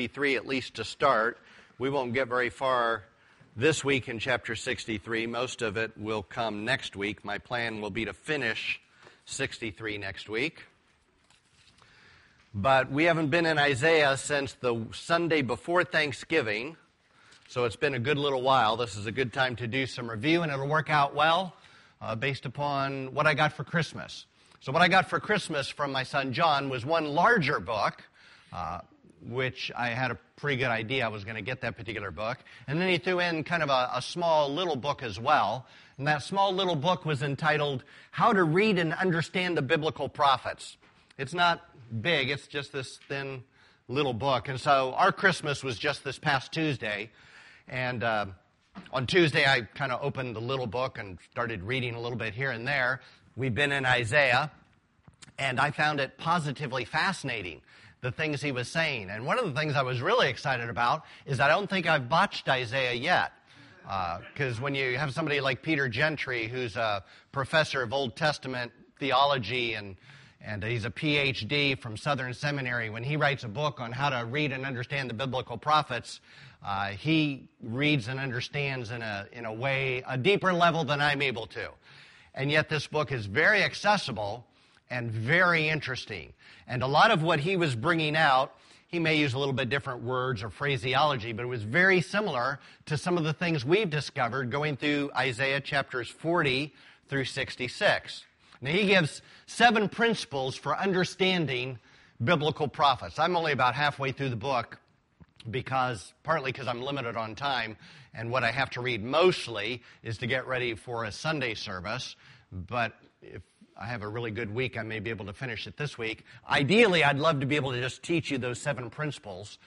63 at least to start. We won't get very far this week in chapter 63. Most of it will come next week. My plan will be to finish 63 next week. But we haven't been in Isaiah since the Sunday before Thanksgiving, so it's been a good little while. This is a good time to do some review, and it'll work out well uh, based upon what I got for Christmas. So, what I got for Christmas from my son John was one larger book. Uh, which I had a pretty good idea I was going to get that particular book. And then he threw in kind of a, a, small little book as well. And that small little book was entitled How to Read and Understand the Biblical Prophets. It's not big, it's just this thin little book. And so our Christmas was just this past Tuesday. And uh, on Tuesday, I kind of opened the little book and started reading a little bit here and there. We've been in Isaiah, and I found it positively fascinating the things he was saying. And one of the things I was really excited about is I don't think I've botched Isaiah yet. Because uh, when you have somebody like Peter Gentry, who's a professor of Old Testament theology and and he's a PhD from Southern Seminary. When he writes a book on how to read and understand the biblical prophets, uh, he reads and understands in a, in a way, a deeper level than I'm able to. And yet, this book is very accessible and very interesting. And a lot of what he was bringing out, he may use a little bit different words or phraseology, but it was very similar to some of the things we've discovered going through Isaiah chapters 40 through 66. Now, he gives seven principles for understanding biblical prophets. I'm only about halfway through the book because, partly because I'm limited on time, and what I have to read mostly is to get ready for a Sunday service. But if I have a really good week. I may be able to finish it this week. Ideally, I'd love to be able to just teach you those seven principles.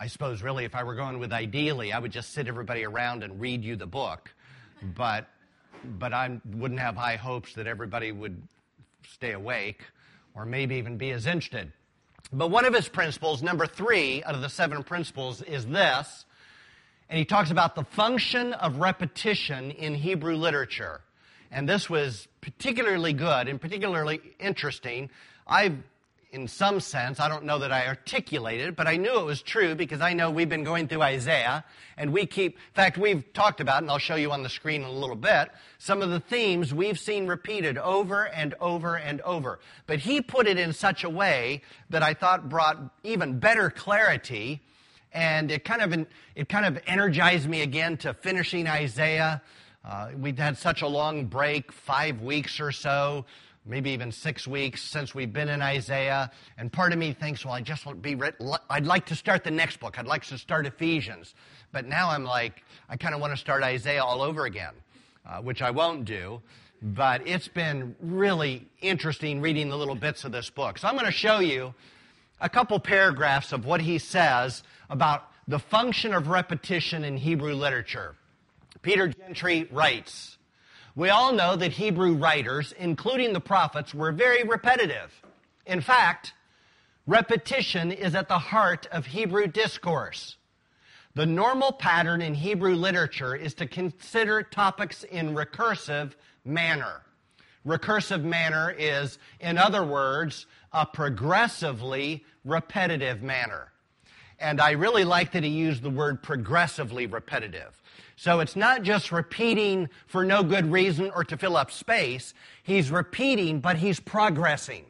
I suppose, really, if I were going with ideally, I would just sit everybody around and read you the book. But, but I wouldn't have high hopes that everybody would stay awake or maybe even be as interested. But one of his principles, number three out of the seven principles, is this. And he talks about the function of repetition in Hebrew literature and this was particularly good and particularly interesting. I, in some sense, I don't know that I articulated, it, but I knew it was true because I know we've been going through Isaiah, and we keep, in fact, we've talked about, and I'll show you on the screen in a little bit, some of the themes we've seen repeated over and over and over. But he put it in such a way that I thought brought even better clarity and it kind of it kind of energized me again to finishing Isaiah uh, we've had such a long break, five weeks or so, maybe even six weeks since we've been in Isaiah. And part of me thinks, well, I just want to be, I'd like to start the next book. I'd like to start Ephesians. But now I'm like, I kind of want to start Isaiah all over again, uh, which I won't do. But it's been really interesting reading the little bits of this book. So I'm going to show you a couple paragraphs of what he says about the function of repetition in Hebrew literature. Peter Gentry writes, We all know that Hebrew writers, including the prophets, were very repetitive. In fact, repetition is at the heart of Hebrew discourse. The normal pattern in Hebrew literature is to consider topics in recursive manner. Recursive manner is, in other words, a progressively repetitive manner. And I really like that he used the word progressively repetitive. So it's not just repeating for no good reason or to fill up space. He's repeating, but he's progressing.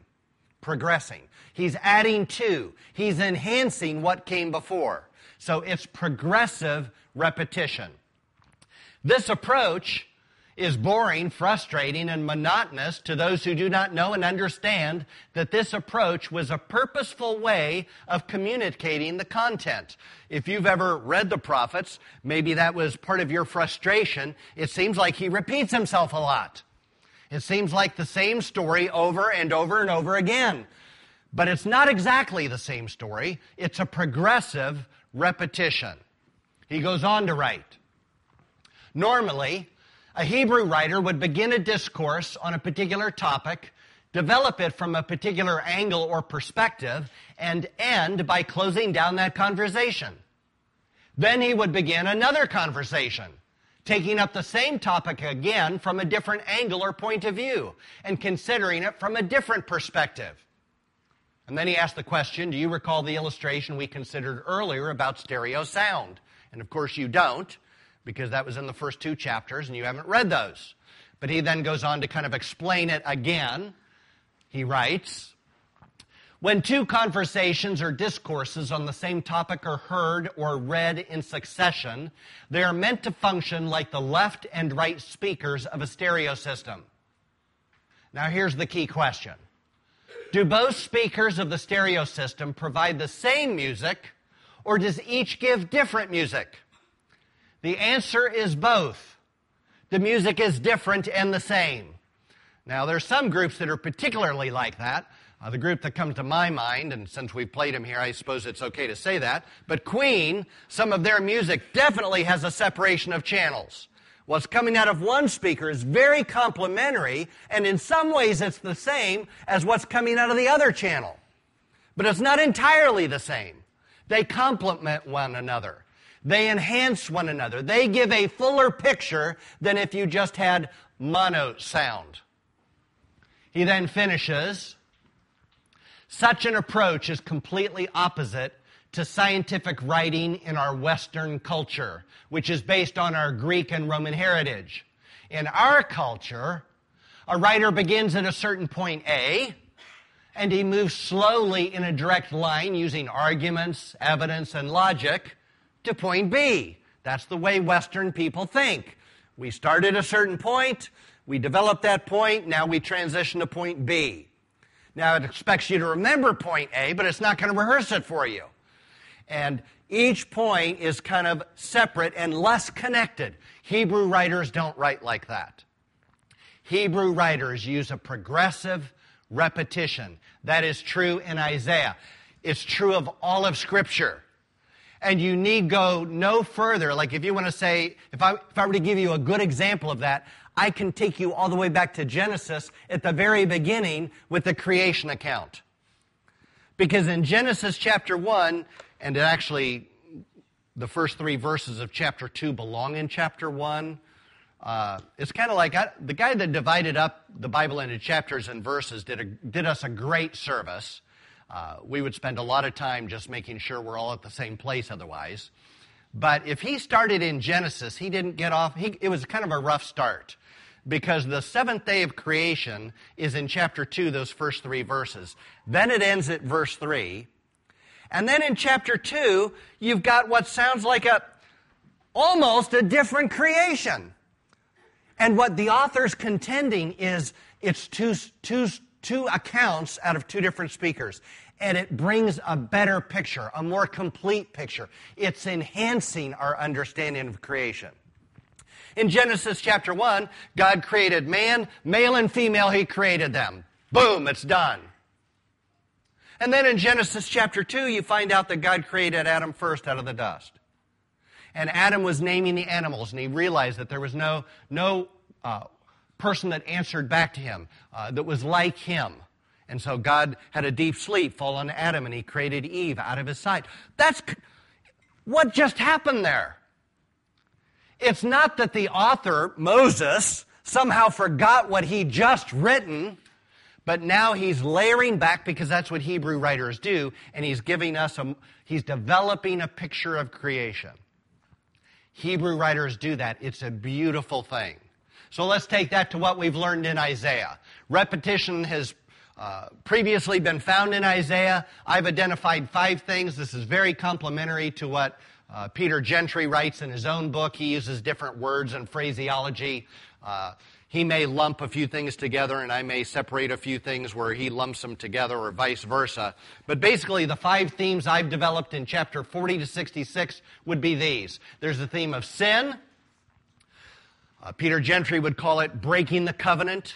Progressing. He's adding to. He's enhancing what came before. So it's progressive repetition. This approach is boring, frustrating, and monotonous to those who do not know and understand that this approach was a purposeful way of communicating the content. If you've ever read the prophets, maybe that was part of your frustration. It seems like he repeats himself a lot. It seems like the same story over and over and over again. But it's not exactly the same story. It's a progressive repetition. He goes on to write. Normally, a Hebrew writer would begin a discourse on a particular topic, develop it from a particular angle or perspective, and end by closing down that conversation. Then he would begin another conversation, taking up the same topic again from a different angle or point of view, and considering it from a different perspective. And then he asked the question Do you recall the illustration we considered earlier about stereo sound? And of course, you don't, because that was in the first two chapters and you haven't read those. But he then goes on to kind of explain it again. He writes When two conversations or discourses on the same topic are heard or read in succession, they are meant to function like the left and right speakers of a stereo system. Now, here's the key question Do both speakers of the stereo system provide the same music, or does each give different music? The answer is both. The music is different and the same. Now, there's some groups that are particularly like that. Uh, the group that comes to my mind, and since we've played them here, I suppose it's okay to say that, but Queen, some of their music definitely has a separation of channels. What's coming out of one speaker is very complementary, and in some ways it's the same as what's coming out of the other channel. But it's not entirely the same. They complement one another. They enhance one another. They give a fuller picture than if you just had mono sound. He then finishes such an approach is completely opposite to scientific writing in our Western culture, which is based on our Greek and Roman heritage. In our culture, a writer begins at a certain point A, and he moves slowly in a direct line using arguments, evidence, and logic to point B. That's the way Western people think. We start at a certain point, we develop that point, now we transition to point B. Now it expects you to remember point A, but it's not going to rehearse it for you. And each point is kind of separate and less connected. Hebrew writers don't write like that. Hebrew writers use a progressive repetition. That is true in Isaiah. It's true of all of Scripture. And you need go no further. Like if you want to say, if I, if I were to give you a good example of that, I can take you all the way back to Genesis at the very beginning with the creation account. Because in Genesis chapter 1, and it actually, the first three verses of chapter 2 belong in chapter 1. Uh, it's kind of like I, the guy that divided up the Bible into chapters and verses did, a, did us a great service. Uh, we would spend a lot of time just making sure we're all at the same place otherwise. But if he started in Genesis, he didn't get off, he, it was kind of a rough start because the seventh day of creation is in chapter 2, those first three verses. Then it ends at verse 3. And then in chapter 2, you've got what sounds like a almost a different creation. And what the author's contending is it's two, two, two accounts out of two different speakers. And it brings a better picture, a more complete picture. It's enhancing our understanding of creation. In Genesis chapter 1, God created man, male and female, He created them. Boom, it's done. And then in Genesis chapter 2, you find out that God created Adam first out of the dust. And Adam was naming the animals, and he realized that there was no, no uh, person that answered back to him uh, that was like him. And so God had a deep sleep fall on Adam, and he created Eve out of his sight. That's what just happened there. It's not that the author, Moses, somehow forgot what he just written but now he's layering back because that's what Hebrew writers do, and he's giving us a, he's developing a picture of creation. Hebrew writers do that. It's a beautiful thing. So let's take that to what we've learned in Isaiah. Repetition has uh, previously been found in Isaiah. I've identified five things. This is very complementary to what uh, Peter Gentry writes in his own book. He uses different words and phraseology. Uh, he may lump a few things together and I may separate a few things where he lumps them together or vice versa. But basically, the five themes I've developed in chapter 40 to 66 would be these. There's the theme of sin. Uh, Peter Gentry would call it breaking the covenant.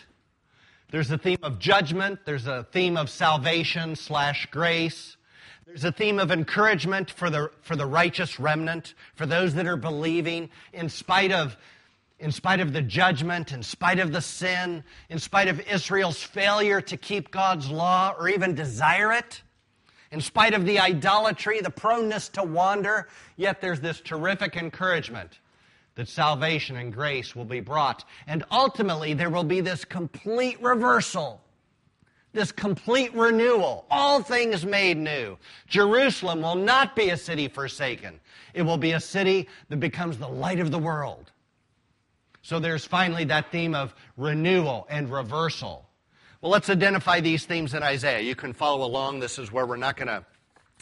There's a theme of judgment. There's a theme of salvation slash grace. There's a theme of encouragement for the, for the righteous remnant, for those that are believing, in spite of in spite of the judgment, in spite of the sin, in spite of Israel's failure to keep God's law or even desire it, in spite of the idolatry, the proneness to wander, yet there's this terrific encouragement that salvation and grace will be brought. And ultimately, there will be this complete reversal This complete renewal, all things made new. Jerusalem will not be a city forsaken. It will be a city that becomes the light of the world. So there's finally that theme of renewal and reversal. Well, let's identify these themes in Isaiah. You can follow along. This is where we're not going to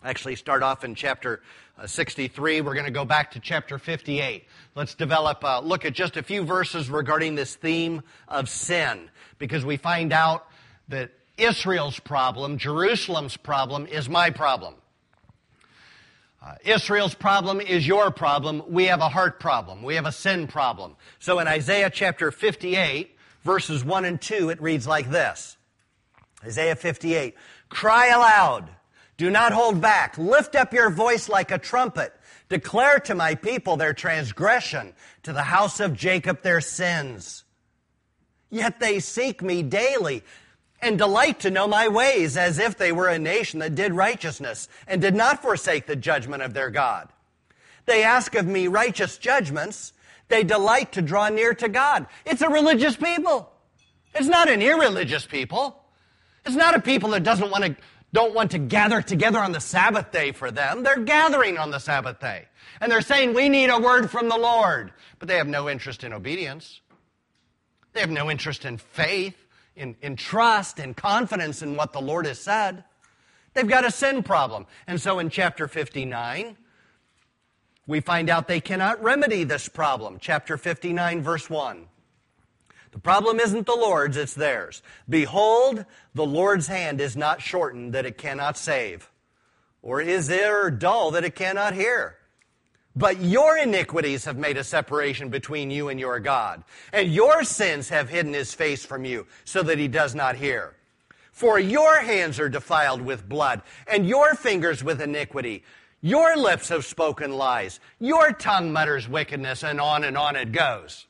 actually start off in chapter uh, 63. We're going to go back to chapter 58. Let's develop, uh, look at just a few verses regarding this theme of sin, because we find out that Israel's problem, Jerusalem's problem, is my problem. Uh, Israel's problem is your problem. We have a heart problem. We have a sin problem. So in Isaiah chapter 58, verses 1 and 2, it reads like this Isaiah 58 Cry aloud, do not hold back, lift up your voice like a trumpet. Declare to my people their transgression, to the house of Jacob their sins. Yet they seek me daily and delight to know my ways as if they were a nation that did righteousness and did not forsake the judgment of their God. They ask of me righteous judgments. They delight to draw near to God. It's a religious people. It's not an irreligious people. It's not a people that doesn't want to, don't want to gather together on the Sabbath day for them. They're gathering on the Sabbath day. And they're saying, we need a word from the Lord. But they have no interest in obedience. They have no interest in faith in, in trust and confidence in what the Lord has said. They've got a sin problem. And so in chapter 59, we find out they cannot remedy this problem. Chapter 59, verse 1. The problem isn't the Lord's, it's theirs. Behold, the Lord's hand is not shortened that it cannot save, or his ear dull that it cannot hear. But your iniquities have made a separation between you and your God, and your sins have hidden his face from you so that he does not hear. For your hands are defiled with blood, and your fingers with iniquity. Your lips have spoken lies. Your tongue mutters wickedness, and on and on it goes.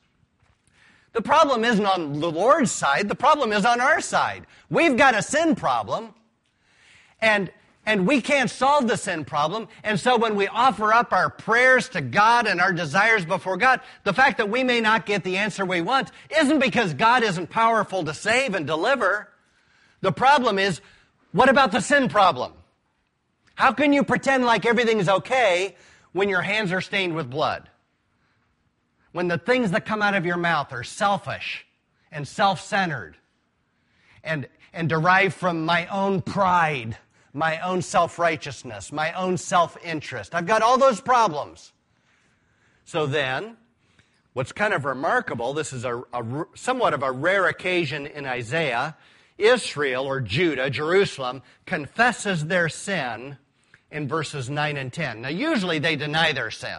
The problem isn't on the Lord's side, the problem is on our side. We've got a sin problem, and and we can't solve the sin problem. And so when we offer up our prayers to God and our desires before God, the fact that we may not get the answer we want isn't because God isn't powerful to save and deliver. The problem is, what about the sin problem? How can you pretend like everything's okay when your hands are stained with blood? When the things that come out of your mouth are selfish and self-centered and, and derived from my own pride my own self righteousness, my own self interest. I've got all those problems. So then, what's kind of remarkable, this is a, a, somewhat of a rare occasion in Isaiah. Israel or Judah, Jerusalem, confesses their sin in verses 9 and 10. Now, usually they deny their sin.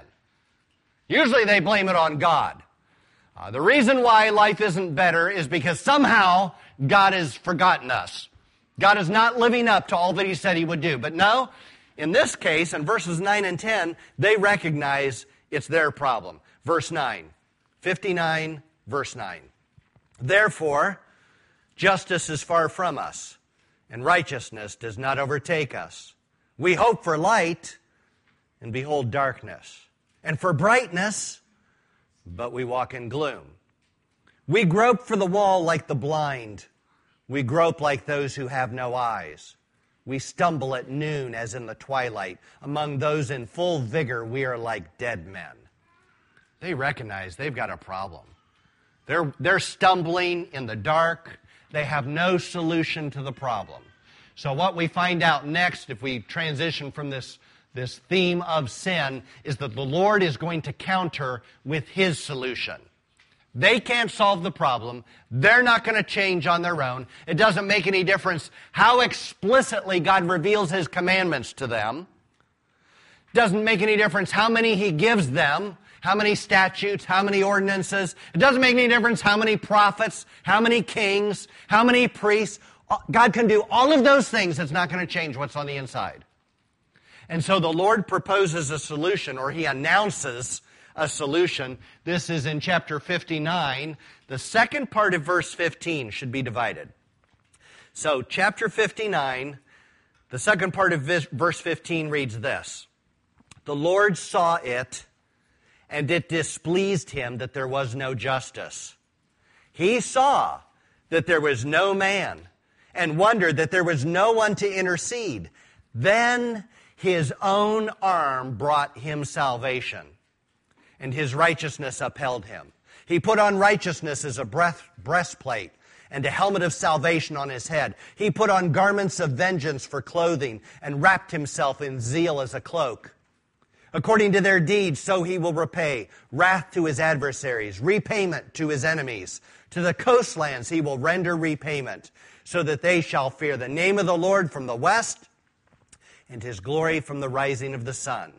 Usually they blame it on God. Uh, the reason why life isn't better is because somehow God has forgotten us. God is not living up to all that he said he would do. But no, in this case, in verses 9 and 10, they recognize it's their problem. Verse 9, 59, verse 9. Therefore, justice is far from us, and righteousness does not overtake us. We hope for light, and behold darkness, and for brightness, but we walk in gloom. We grope for the wall like the blind. We grope like those who have no eyes. We stumble at noon as in the twilight. Among those in full vigor, we are like dead men. They recognize they've got a problem. They're, they're stumbling in the dark. They have no solution to the problem. So, what we find out next, if we transition from this, this theme of sin, is that the Lord is going to counter with His solution. They can't solve the problem. They're not going to change on their own. It doesn't make any difference how explicitly God reveals His commandments to them. Doesn't make any difference how many He gives them, how many statutes, how many ordinances. It doesn't make any difference how many prophets, how many kings, how many priests. Uh, God can do all of those things. It's not going to change what's on the inside. And so the Lord proposes a solution, or He announces a solution. This is in chapter 59. The second part of verse 15 should be divided. So, chapter 59, the second part of verse 15 reads this The Lord saw it, and it displeased him that there was no justice. He saw that there was no man, and wondered that there was no one to intercede. Then his own arm brought him salvation, and his righteousness upheld him. He put on righteousness as a breast, breastplate and a helmet of salvation on his head. He put on garments of vengeance for clothing and wrapped himself in zeal as a cloak. According to their deeds, so he will repay wrath to his adversaries, repayment to his enemies. To the coastlands he will render repayment, so that they shall fear the name of the Lord from the west and his glory from the rising of the sun.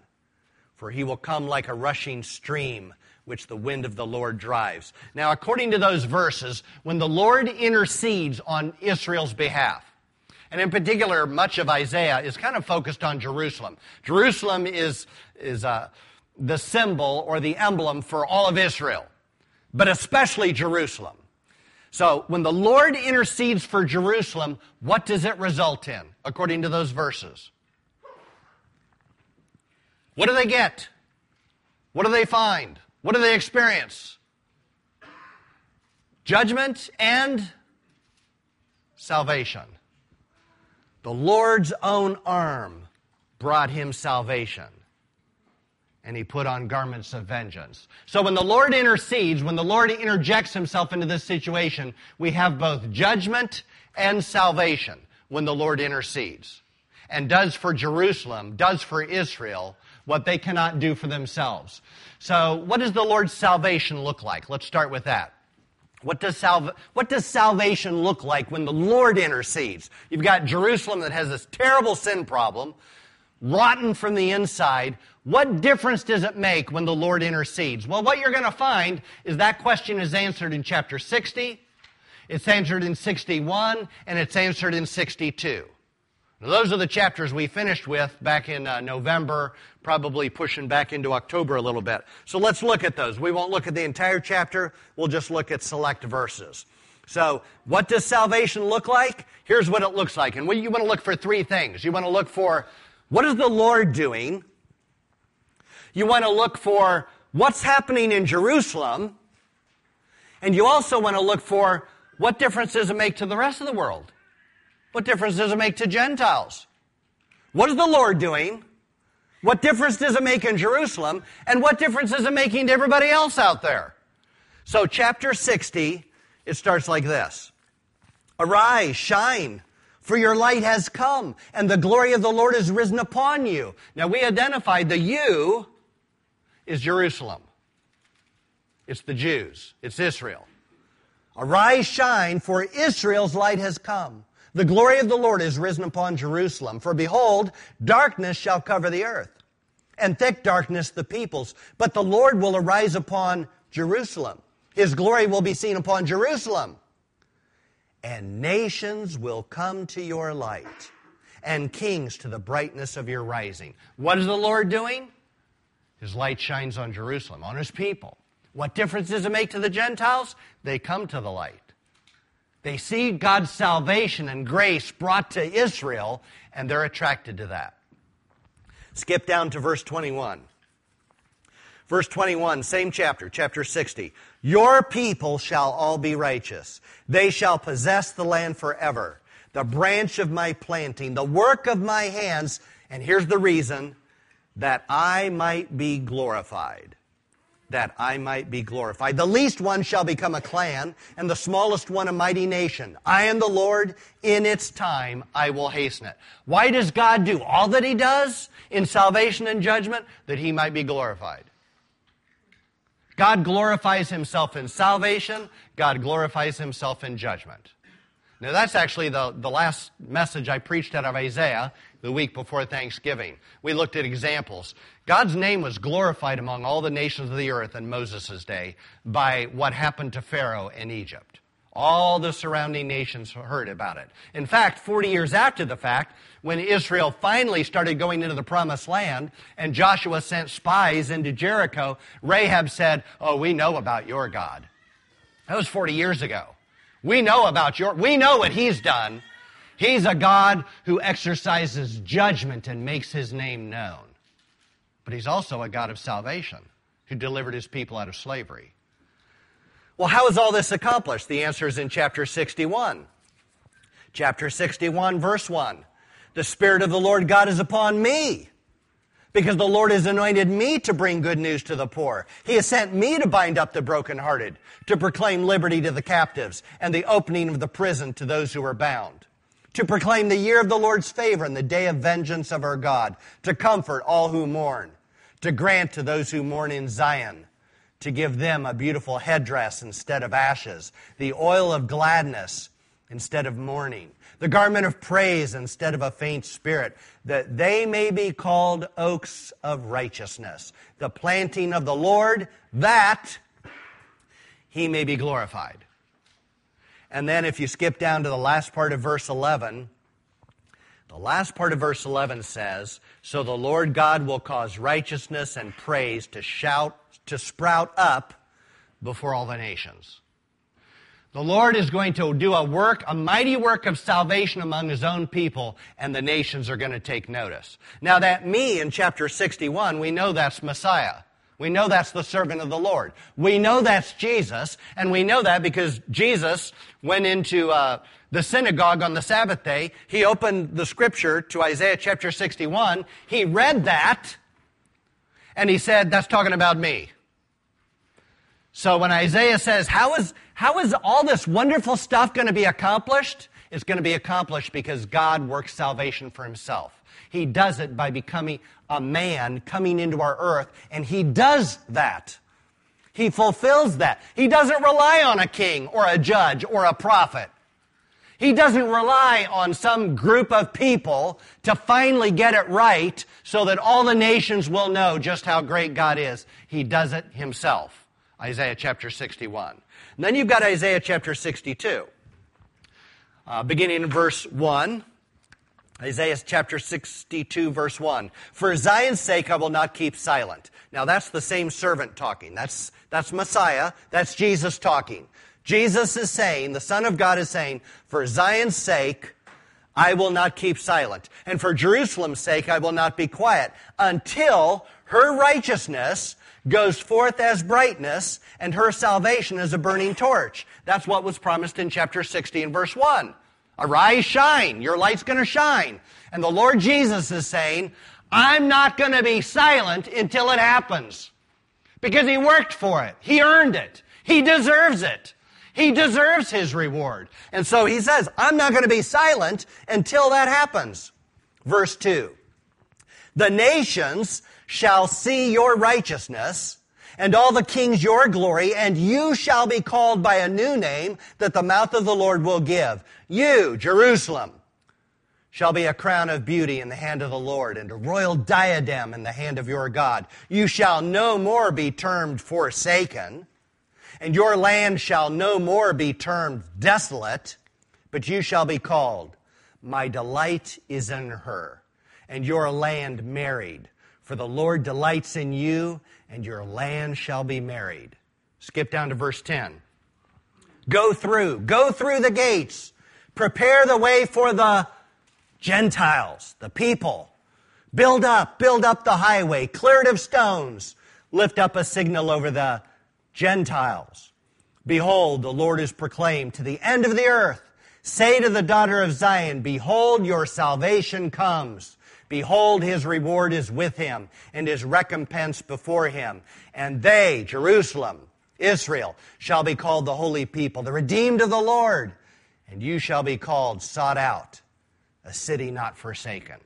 For he will come like a rushing stream which the wind of the Lord drives. Now, according to those verses, when the Lord intercedes on Israel's behalf, and in particular, much of Isaiah is kind of focused on Jerusalem. Jerusalem is, is uh, the symbol or the emblem for all of Israel, but especially Jerusalem. So, when the Lord intercedes for Jerusalem, what does it result in, according to those verses? What do they get? What do they find? What do they experience? Judgment and salvation. The Lord's own arm brought him salvation. And he put on garments of vengeance. So when the Lord intercedes, when the Lord interjects himself into this situation, we have both judgment and salvation when the Lord intercedes. And does for Jerusalem, does for Israel, what they cannot do for themselves. So, what does the Lord's salvation look like? Let's start with that. What does, salva- what does salvation look like when the Lord intercedes? You've got Jerusalem that has this terrible sin problem, rotten from the inside. What difference does it make when the Lord intercedes? Well, what you're going to find is that question is answered in chapter 60, it's answered in 61, and it's answered in 62. Those are the chapters we finished with back in uh, November, probably pushing back into October a little bit. So let's look at those. We won't look at the entire chapter, we'll just look at select verses. So, what does salvation look like? Here's what it looks like. And you want to look for three things. You want to look for what is the Lord doing? You want to look for what's happening in Jerusalem. And you also want to look for what difference does it make to the rest of the world? What difference does it make to Gentiles? What is the Lord doing? What difference does it make in Jerusalem? And what difference is it making to everybody else out there? So, chapter 60, it starts like this Arise, shine, for your light has come, and the glory of the Lord is risen upon you. Now, we identified the you is Jerusalem, it's the Jews, it's Israel. Arise, shine, for Israel's light has come. The glory of the Lord is risen upon Jerusalem. For behold, darkness shall cover the earth, and thick darkness the peoples. But the Lord will arise upon Jerusalem. His glory will be seen upon Jerusalem. And nations will come to your light, and kings to the brightness of your rising. What is the Lord doing? His light shines on Jerusalem, on his people. What difference does it make to the Gentiles? They come to the light. They see God's salvation and grace brought to Israel, and they're attracted to that. Skip down to verse 21. Verse 21, same chapter, chapter 60. Your people shall all be righteous. They shall possess the land forever. The branch of my planting, the work of my hands, and here's the reason, that I might be glorified that I might be glorified. The least one shall become a clan, and the smallest one a mighty nation. I am the Lord, in its time I will hasten it. Why does God do all that He does in salvation and judgment? That He might be glorified. God glorifies Himself in salvation, God glorifies Himself in judgment. Now, that's actually the, the last message I preached out of Isaiah the week before Thanksgiving. We looked at examples. God's name was glorified among all the nations of the earth in Moses' day by what happened to Pharaoh in Egypt. All the surrounding nations heard about it. In fact, 40 years after the fact, when Israel finally started going into the promised land and Joshua sent spies into Jericho, Rahab said, Oh, we know about your God. That was 40 years ago. We know about your, we know what he's done. He's a God who exercises judgment and makes his name known. But he's also a God of salvation who delivered his people out of slavery. Well, how is all this accomplished? The answer is in chapter 61. Chapter 61, verse 1. The Spirit of the Lord God is upon me because the Lord has anointed me to bring good news to the poor. He has sent me to bind up the brokenhearted, to proclaim liberty to the captives, and the opening of the prison to those who are bound, to proclaim the year of the Lord's favor and the day of vengeance of our God, to comfort all who mourn, to grant to those who mourn in Zion, to give them a beautiful headdress instead of ashes, the oil of gladness instead of mourning, the garment of praise instead of a faint spirit, that they may be called oaks of righteousness, the planting of the Lord, that he may be glorified. And then if you skip down to the last part of verse 11, the last part of verse 11 says, So the Lord God will cause righteousness and praise to shout, to sprout up before all the nations. The Lord is going to do a work, a mighty work of salvation among his own people, and the nations are going to take notice. Now that me in chapter 61, we know that's Messiah. We know that's the servant of the Lord. We know that's Jesus, and we know that because Jesus went into uh, the synagogue on the Sabbath day. He opened the scripture to Isaiah chapter 61. He read that, and he said, That's talking about me. So when Isaiah says, how is, how is all this wonderful stuff going to be accomplished? It's going to be accomplished because God works salvation for himself. He does it by becoming a man coming into our earth, and he does that. He fulfills that. He doesn't rely on a king or a judge or a prophet. He doesn't rely on some group of people to finally get it right so that all the nations will know just how great God is. He does it himself. Isaiah chapter 61. And then you've got Isaiah chapter 62. Uh, beginning in verse 1. Isaiah chapter 62 verse 1. For Zion's sake I will not keep silent. Now that's the same servant talking. That's, that's Messiah. That's Jesus talking. Jesus is saying, the Son of God is saying, for Zion's sake, I will not keep silent. And for Jerusalem's sake, I will not be quiet until her righteousness goes forth as brightness, and her salvation as a burning torch. That's what was promised in chapter 16, verse 1. Arise, shine. Your light's going to shine. And the Lord Jesus is saying, I'm not going to be silent until it happens. Because he worked for it. He earned it. He deserves it. He deserves his reward. And so he says, I'm not going to be silent until that happens. Verse 2. The nations shall see your righteousness, and all the kings your glory, and you shall be called by a new name that the mouth of the Lord will give. You, Jerusalem, shall be a crown of beauty in the hand of the Lord, and a royal diadem in the hand of your God. You shall no more be termed forsaken, and your land shall no more be termed desolate, but you shall be called, My delight is in her, and your land married. For the Lord delights in you, and your land shall be married. Skip down to verse 10. Go through, go through the gates. Prepare the way for the Gentiles, the people. Build up, build up the highway, clear it of stones. Lift up a signal over the Gentiles. Behold, the Lord is proclaimed to the end of the earth. Say to the daughter of Zion, Behold, your salvation comes. Behold, his reward is with him, and his recompense before him. And they, Jerusalem, Israel, shall be called the holy people, the redeemed of the Lord. And you shall be called sought out, a city not forsaken.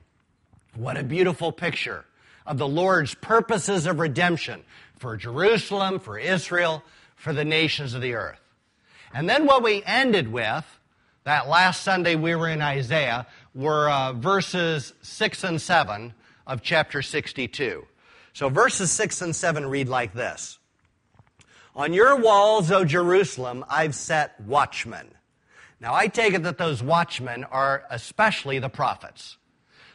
What a beautiful picture of the Lord's purposes of redemption for Jerusalem, for Israel, for the nations of the earth. And then what we ended with, that last Sunday we were in Isaiah, were uh, verses 6 and 7 of chapter 62. So verses 6 and 7 read like this On your walls, O Jerusalem, I've set watchmen. Now I take it that those watchmen are especially the prophets.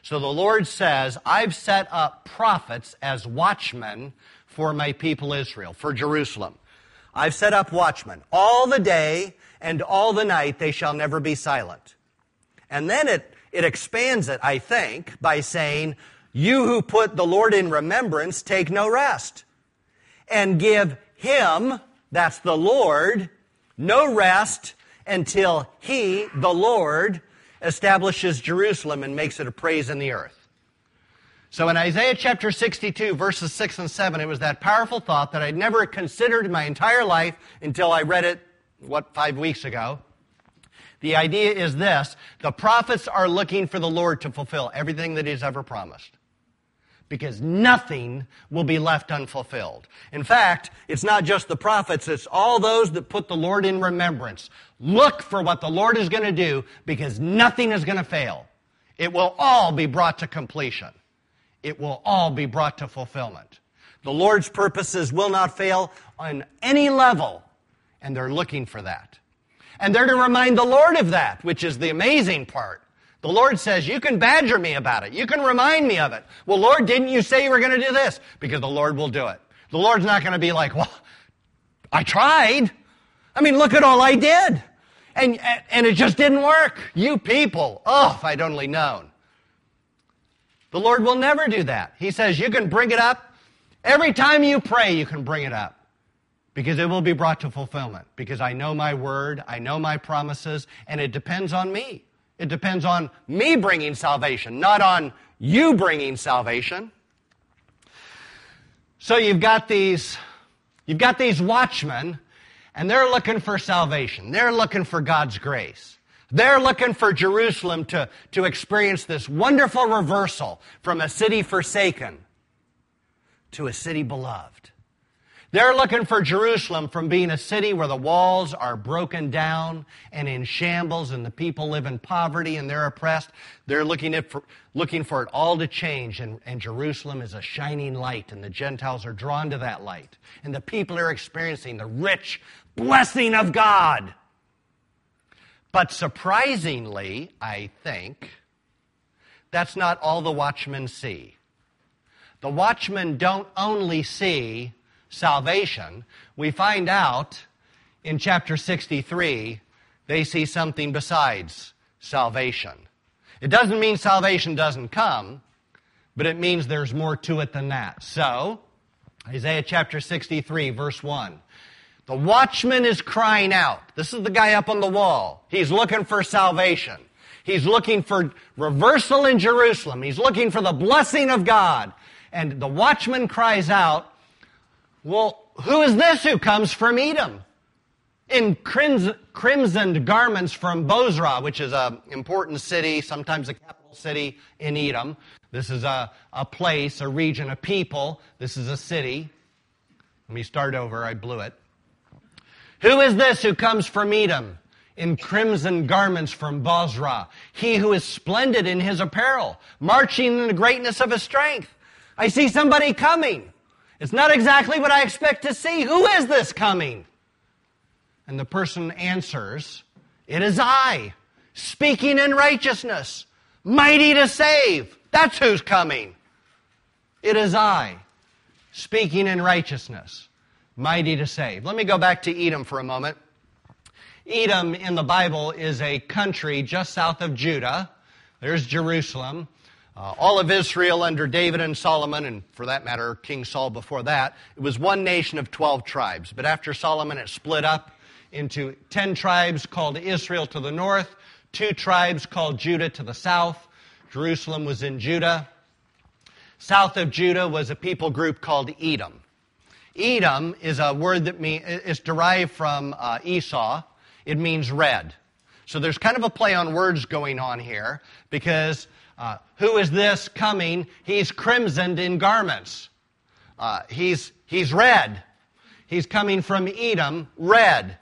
So the Lord says, I've set up prophets as watchmen for my people Israel, for Jerusalem. I've set up watchmen. All the day and all the night they shall never be silent. And then it it expands it, I think, by saying, You who put the Lord in remembrance, take no rest. And give him, that's the Lord, no rest until he, the Lord, establishes Jerusalem and makes it a praise in the earth. So in Isaiah chapter 62, verses 6 and 7, it was that powerful thought that I'd never considered in my entire life until I read it, what, five weeks ago. The idea is this the prophets are looking for the Lord to fulfill everything that He's ever promised. Because nothing will be left unfulfilled. In fact, it's not just the prophets, it's all those that put the Lord in remembrance. Look for what the Lord is going to do because nothing is going to fail. It will all be brought to completion. It will all be brought to fulfillment. The Lord's purposes will not fail on any level, and they're looking for that. And they're to remind the Lord of that, which is the amazing part. The Lord says, You can badger me about it. You can remind me of it. Well, Lord, didn't you say you were going to do this? Because the Lord will do it. The Lord's not going to be like, Well, I tried. I mean, look at all I did. And, and it just didn't work. You people, oh, if I'd only known. The Lord will never do that. He says, You can bring it up. Every time you pray, you can bring it up because it will be brought to fulfillment. Because I know my word, I know my promises, and it depends on me. It depends on me bringing salvation, not on you bringing salvation. So you've got these, you've got these watchmen, and they're looking for salvation. They're looking for God's grace. They're looking for Jerusalem to, to experience this wonderful reversal from a city forsaken to a city beloved. They're looking for Jerusalem from being a city where the walls are broken down and in shambles and the people live in poverty and they're oppressed. They're looking, for, looking for it all to change and, and Jerusalem is a shining light and the Gentiles are drawn to that light. And the people are experiencing the rich blessing of God. But surprisingly, I think, that's not all the watchmen see. The watchmen don't only see salvation, we find out in chapter 63 they see something besides salvation. It doesn't mean salvation doesn't come, but it means there's more to it than that. So, Isaiah chapter 63, verse 1. The watchman is crying out. This is the guy up on the wall. He's looking for salvation. He's looking for reversal in Jerusalem. He's looking for the blessing of God. And the watchman cries out, well, who is this who comes from Edom? In crimsoned garments from Bozrah, which is an important city, sometimes a capital city in Edom. This is a, a place, a region, a people. This is a city. Let me start over. I blew it. Who is this who comes from Edom? in crimson garments from Bozrah, he who is splendid in his apparel, marching in the greatness of his strength. I see somebody coming. It's not exactly what I expect to see. Who is this coming? And the person answers, It is I, speaking in righteousness, mighty to save. That's who's coming. It is I, speaking in righteousness, mighty to save. Let me go back to Edom for a moment. Edom in the Bible is a country just south of Judah. There's Jerusalem. Uh, all of Israel under David and Solomon, and for that matter, King Saul before that, it was one nation of 12 tribes. But after Solomon, it split up into 10 tribes called Israel to the north, two tribes called Judah to the south. Jerusalem was in Judah. South of Judah was a people group called Edom. Edom is a word that mean, is derived from uh, Esau. It means red. So there's kind of a play on words going on here because uh, who is this coming? He's crimsoned in garments. Uh, he's, he's red. He's coming from Edom, red.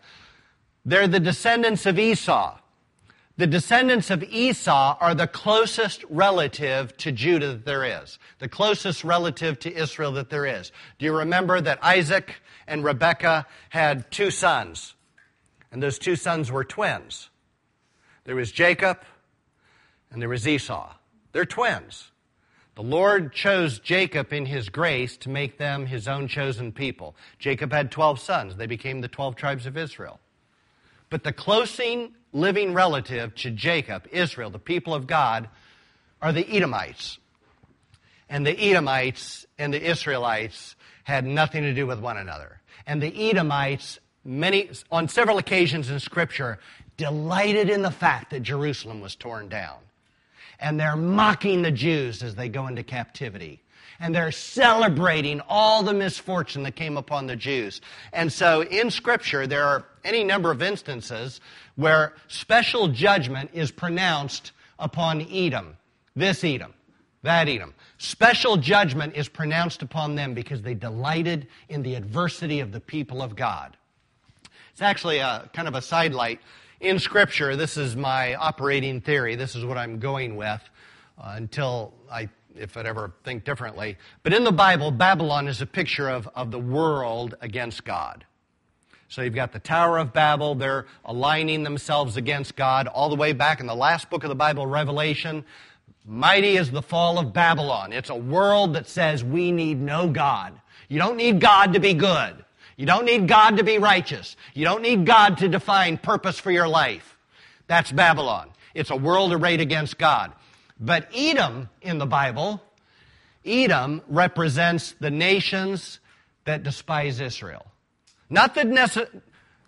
They're the descendants of Esau. The descendants of Esau are the closest relative to Judah that there is, the closest relative to Israel that there is. Do you remember that Isaac and Rebekah had two sons? And those two sons were twins. There was Jacob and there was Esau. They're twins. The Lord chose Jacob in his grace to make them his own chosen people. Jacob had 12 sons. They became the 12 tribes of Israel. But the closing living relative to Jacob, Israel, the people of God, are the Edomites. And the Edomites and the Israelites had nothing to do with one another. And the Edomites, many, on several occasions in Scripture, delighted in the fact that Jerusalem was torn down. And they're mocking the Jews as they go into captivity. And they're celebrating all the misfortune that came upon the Jews. And so in Scripture, there are any number of instances where special judgment is pronounced upon Edom. This Edom, that Edom. Special judgment is pronounced upon them because they delighted in the adversity of the people of God. It's actually a kind of a sidelight. In Scripture, this is my operating theory. This is what I'm going with uh, until I, if I'd ever think differently. But in the Bible, Babylon is a picture of, of the world against God. So you've got the Tower of Babel. They're aligning themselves against God all the way back in the last book of the Bible, Revelation. Mighty is the fall of Babylon. It's a world that says we need no God. You don't need God to be good. You don't need God to be righteous. You don't need God to define purpose for your life. That's Babylon. It's a world arrayed against God. But Edom in the Bible, Edom represents the nations that despise Israel. Not, that nece-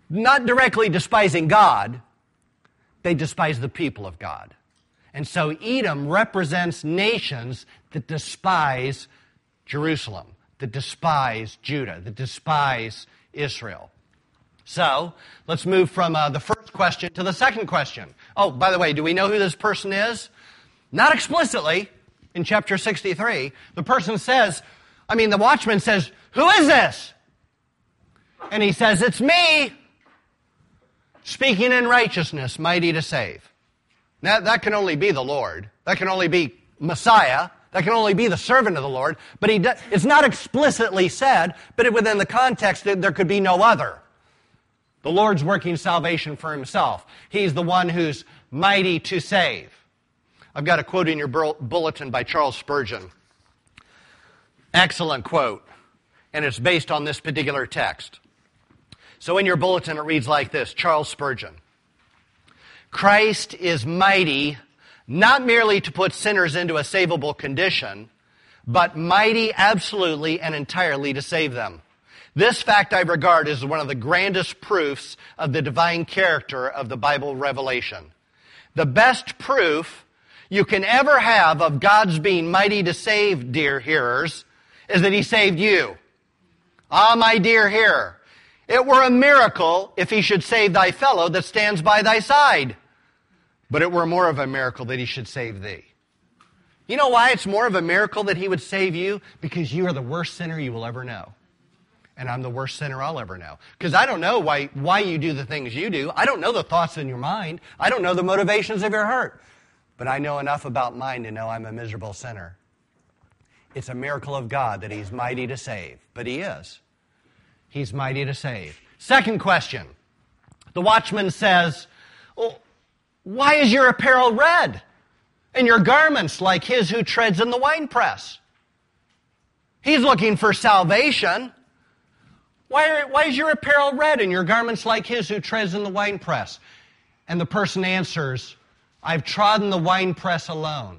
not directly despising God, they despise the people of God. And so Edom represents nations that despise Jerusalem that despise Judah, that despise Israel. So, let's move from uh, the first question to the second question. Oh, by the way, do we know who this person is? Not explicitly in chapter 63. The person says, I mean, the watchman says, Who is this? And he says, It's me, speaking in righteousness, mighty to save. Now, that can only be the Lord. That can only be Messiah. That can only be the servant of the Lord, but he does, it's not explicitly said, but within the context, there could be no other. The Lord's working salvation for himself. He's the one who's mighty to save. I've got a quote in your bulletin by Charles Spurgeon. Excellent quote. And it's based on this particular text. So in your bulletin, it reads like this Charles Spurgeon Christ is mighty not merely to put sinners into a savable condition, but mighty absolutely and entirely to save them. This fact I regard as one of the grandest proofs of the divine character of the Bible revelation. The best proof you can ever have of God's being mighty to save, dear hearers, is that He saved you. Ah, my dear hearer, it were a miracle if He should save thy fellow that stands by thy side but it were more of a miracle that he should save thee. You know why it's more of a miracle that he would save you? Because you are the worst sinner you will ever know. And I'm the worst sinner I'll ever know. Because I don't know why, why you do the things you do. I don't know the thoughts in your mind. I don't know the motivations of your heart. But I know enough about mine to know I'm a miserable sinner. It's a miracle of God that He's mighty to save. But He is. He's mighty to save. Second question. The watchman says, well, why is your apparel red? And your garments like his who treads in the winepress? He's looking for salvation. Why, are, why is your apparel red and your garments like his who treads in the winepress? And the person answers, I've trodden the winepress alone,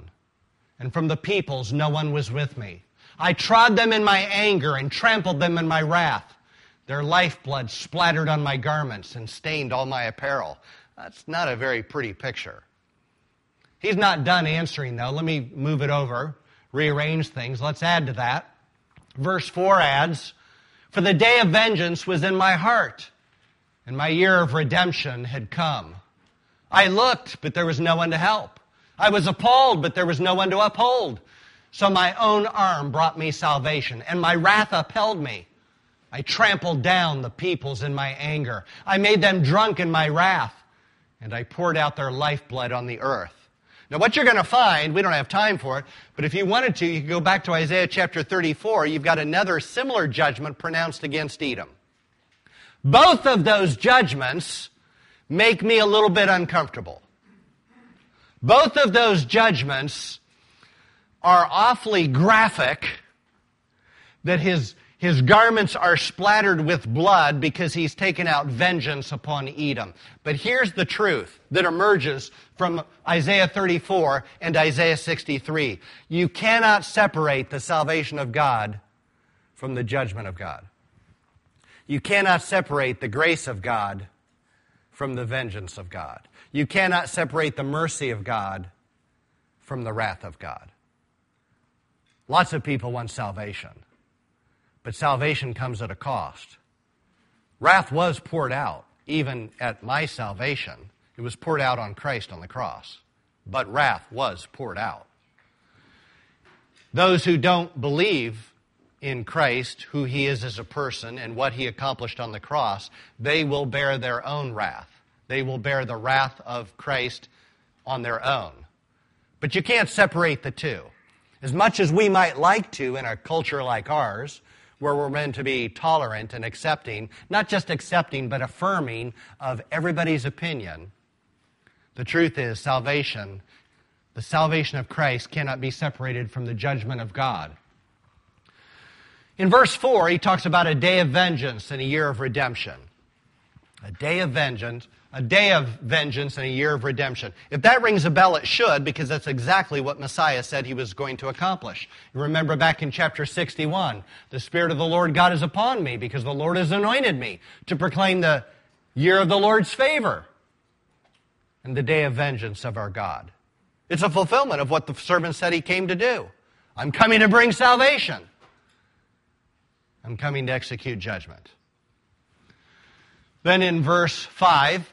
and from the peoples no one was with me. I trod them in my anger and trampled them in my wrath. Their lifeblood splattered on my garments and stained all my apparel. That's not a very pretty picture. He's not done answering, though. Let me move it over, rearrange things. Let's add to that. Verse 4 adds, For the day of vengeance was in my heart, and my year of redemption had come. I looked, but there was no one to help. I was appalled, but there was no one to uphold. So my own arm brought me salvation, and my wrath upheld me. I trampled down the peoples in my anger. I made them drunk in my wrath and I poured out their lifeblood on the earth. Now, what you're going to find, we don't have time for it, but if you wanted to, you could go back to Isaiah chapter 34. You've got another similar judgment pronounced against Edom. Both of those judgments make me a little bit uncomfortable. Both of those judgments are awfully graphic that his his garments are splattered with blood because he's taken out vengeance upon Edom. But here's the truth that emerges from Isaiah 34 and Isaiah 63. You cannot separate the salvation of God from the judgment of God. You cannot separate the grace of God from the vengeance of God. You cannot separate the mercy of God from the wrath of God. Lots of people want salvation, but salvation comes at a cost. Wrath was poured out, even at my salvation. It was poured out on Christ on the cross, but wrath was poured out. Those who don't believe in Christ, who he is as a person, and what he accomplished on the cross, they will bear their own wrath. They will bear the wrath of Christ on their own. But you can't separate the two. As much as we might like to in a culture like ours, where we're meant to be tolerant and accepting, not just accepting, but affirming of everybody's opinion, the truth is salvation, the salvation of Christ, cannot be separated from the judgment of God. In verse 4, he talks about a day of vengeance and a year of redemption. A day of vengeance a day of vengeance and a year of redemption. If that rings a bell, it should, because that's exactly what Messiah said he was going to accomplish. You remember back in chapter 61, the Spirit of the Lord God is upon me, because the Lord has anointed me to proclaim the year of the Lord's favor and the day of vengeance of our God. It's a fulfillment of what the servant said he came to do. I'm coming to bring salvation. I'm coming to execute judgment. Then in verse 5,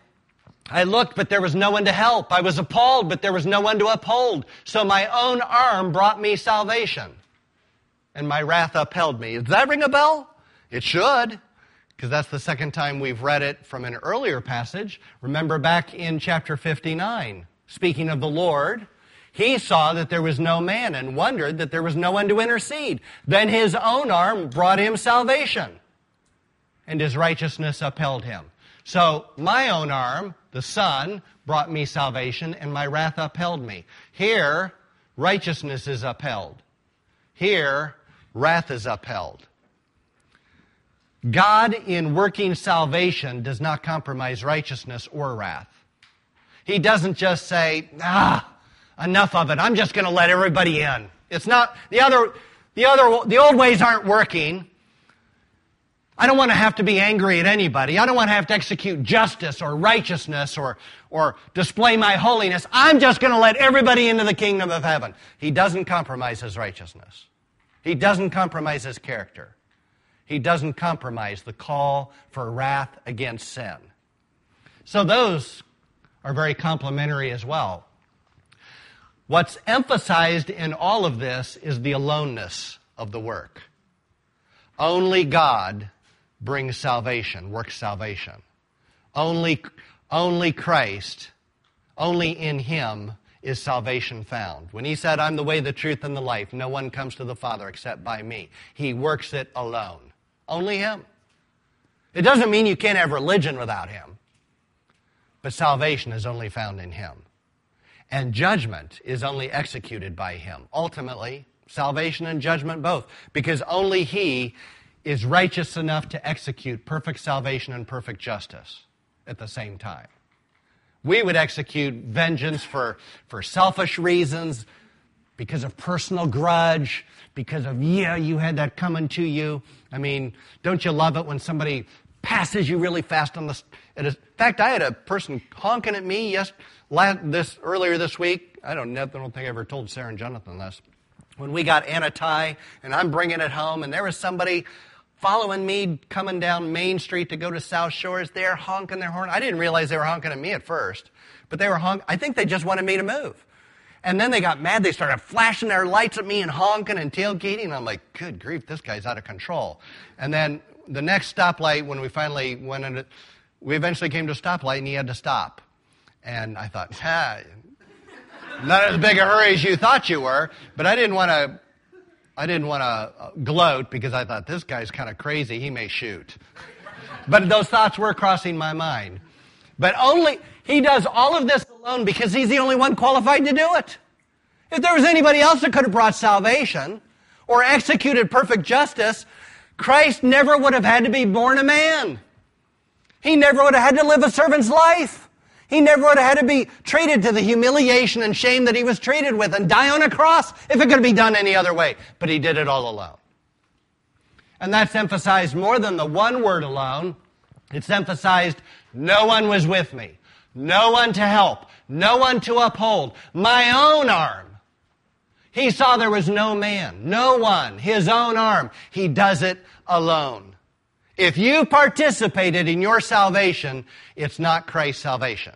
I looked, but there was no one to help. I was appalled, but there was no one to uphold. So my own arm brought me salvation, and my wrath upheld me. Does that ring a bell? It should, because that's the second time we've read it from an earlier passage. Remember back in chapter 59, speaking of the Lord, he saw that there was no man and wondered that there was no one to intercede. Then his own arm brought him salvation, and his righteousness upheld him. So my own arm the Son brought me salvation, and my wrath upheld me. Here, righteousness is upheld. Here, wrath is upheld. God, in working salvation, does not compromise righteousness or wrath. He doesn't just say, ah, enough of it. I'm just going to let everybody in. It's not, the other, the other, the old ways aren't working. I don't want to have to be angry at anybody. I don't want to have to execute justice or righteousness or, or display my holiness. I'm just going to let everybody into the kingdom of heaven. He doesn't compromise his righteousness. He doesn't compromise his character. He doesn't compromise the call for wrath against sin. So those are very complementary as well. What's emphasized in all of this is the aloneness of the work. Only God brings salvation, works salvation. Only, only Christ, only in Him is salvation found. When He said, I'm the way, the truth, and the life, no one comes to the Father except by me. He works it alone. Only Him. It doesn't mean you can't have religion without Him, but salvation is only found in Him. And judgment is only executed by Him. Ultimately, salvation and judgment both, because only He is righteous enough to execute perfect salvation and perfect justice at the same time. We would execute vengeance for, for selfish reasons, because of personal grudge, because of, yeah, you had that coming to you. I mean, don't you love it when somebody passes you really fast on the. In fact, I had a person honking at me yes, last, this earlier this week. I don't, I don't think I ever told Sarah and Jonathan this. When we got Anatai, and I'm bringing it home, and there was somebody following me coming down Main Street to go to South Shores. They're honking their horn. I didn't realize they were honking at me at first, but they were honking. I think they just wanted me to move. And then they got mad. They started flashing their lights at me and honking and tailgating. I'm like, good grief, this guy's out of control. And then the next stoplight, when we finally went into, we eventually came to a stoplight and he had to stop. And I thought, ah, not as big a hurry as you thought you were, but I didn't want to I didn't want to uh, gloat because I thought this guy's kind of crazy. He may shoot. but those thoughts were crossing my mind. But only, he does all of this alone because he's the only one qualified to do it. If there was anybody else that could have brought salvation or executed perfect justice, Christ never would have had to be born a man. He never would have had to live a servant's life. He never would have had to be treated to the humiliation and shame that he was treated with and die on a cross if it could be done any other way. But he did it all alone. And that's emphasized more than the one word alone It's emphasized no one was with me, no one to help, no one to uphold, my own arm. He saw there was no man, no one, his own arm. He does it alone. If you participated in your salvation, it's not Christ's salvation.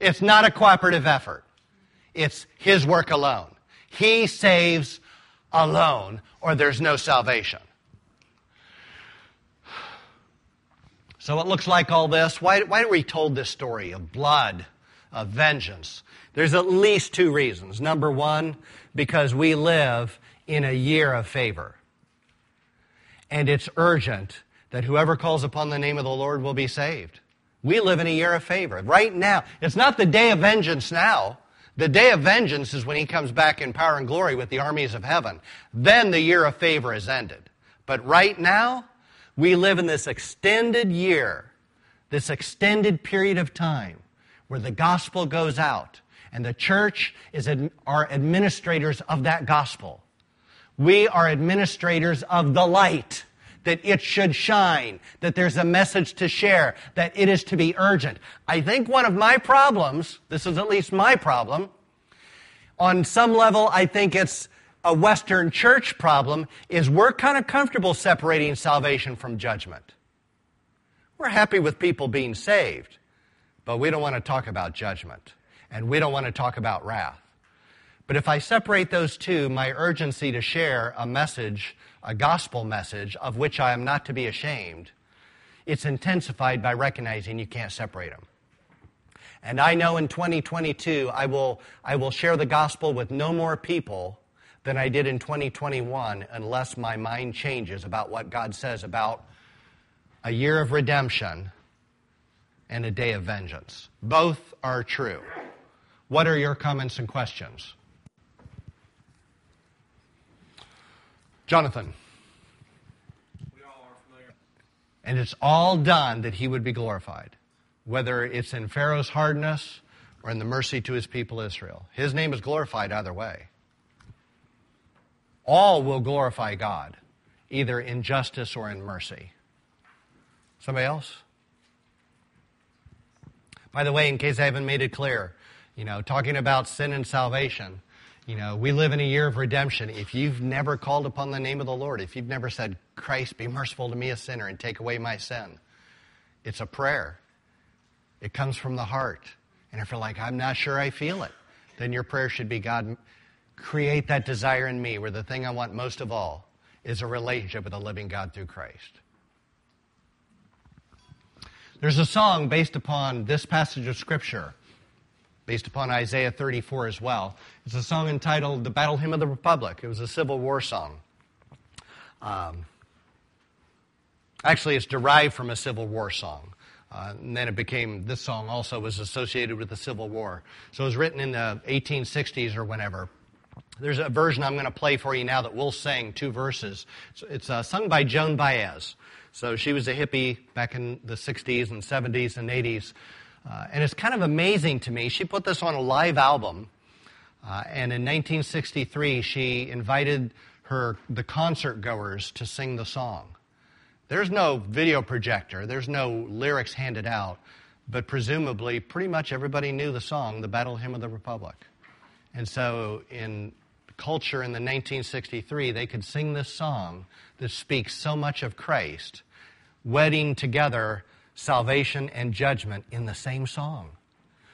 It's not a cooperative effort. It's His work alone. He saves alone, or there's no salvation. So it looks like all this. Why, why are we told this story of blood, of vengeance? There's at least two reasons. Number one, because we live in a year of favor. And it's urgent that whoever calls upon the name of the Lord will be saved. We live in a year of favor. Right now, it's not the day of vengeance now. The day of vengeance is when he comes back in power and glory with the armies of heaven. Then the year of favor is ended. But right now, we live in this extended year, this extended period of time where the gospel goes out and the church is our administrators of that gospel. We are administrators of the light that it should shine, that there's a message to share, that it is to be urgent. I think one of my problems, this is at least my problem, on some level, I think it's a Western church problem, is we're kind of comfortable separating salvation from judgment. We're happy with people being saved, but we don't want to talk about judgment, and we don't want to talk about wrath. But if I separate those two, my urgency to share a message a gospel message of which I am not to be ashamed, it's intensified by recognizing you can't separate them. And I know in 2022, I will, I will share the gospel with no more people than I did in 2021 unless my mind changes about what God says about a year of redemption and a day of vengeance. Both are true. What are your comments and questions? Jonathan. And it's all done that he would be glorified, whether it's in Pharaoh's hardness or in the mercy to his people Israel. His name is glorified either way. All will glorify God, either in justice or in mercy. Somebody else? By the way, in case I haven't made it clear, you know, talking about sin and salvation, you know, we live in a year of redemption. If you've never called upon the name of the Lord, if you've never said, Christ, be merciful to me, a sinner, and take away my sin, it's a prayer. It comes from the heart. And if you're like, I'm not sure I feel it, then your prayer should be, God, create that desire in me where the thing I want most of all is a relationship with the living God through Christ. There's a song based upon this passage of Scripture based upon Isaiah 34 as well. It's a song entitled The Battle Hymn of the Republic. It was a Civil War song. Um, actually, it's derived from a Civil War song. Uh, and then it became, this song also was associated with the Civil War. So it was written in the 1860s or whenever. There's a version I'm going to play for you now that we'll sing, two verses. It's uh, sung by Joan Baez. So she was a hippie back in the 60s and 70s and 80s. Uh, and it's kind of amazing to me. She put this on a live album, uh, and in 1963, she invited her the concert goers to sing the song. There's no video projector, there's no lyrics handed out, but presumably, pretty much everybody knew the song, the Battle Hymn of the Republic. And so, in culture in the 1963, they could sing this song that speaks so much of Christ, wedding together salvation and judgment in the same song.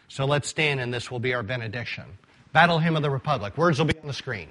So let's stand and this will be our benediction. Battle Hymn of the Republic. Words will be on the screen.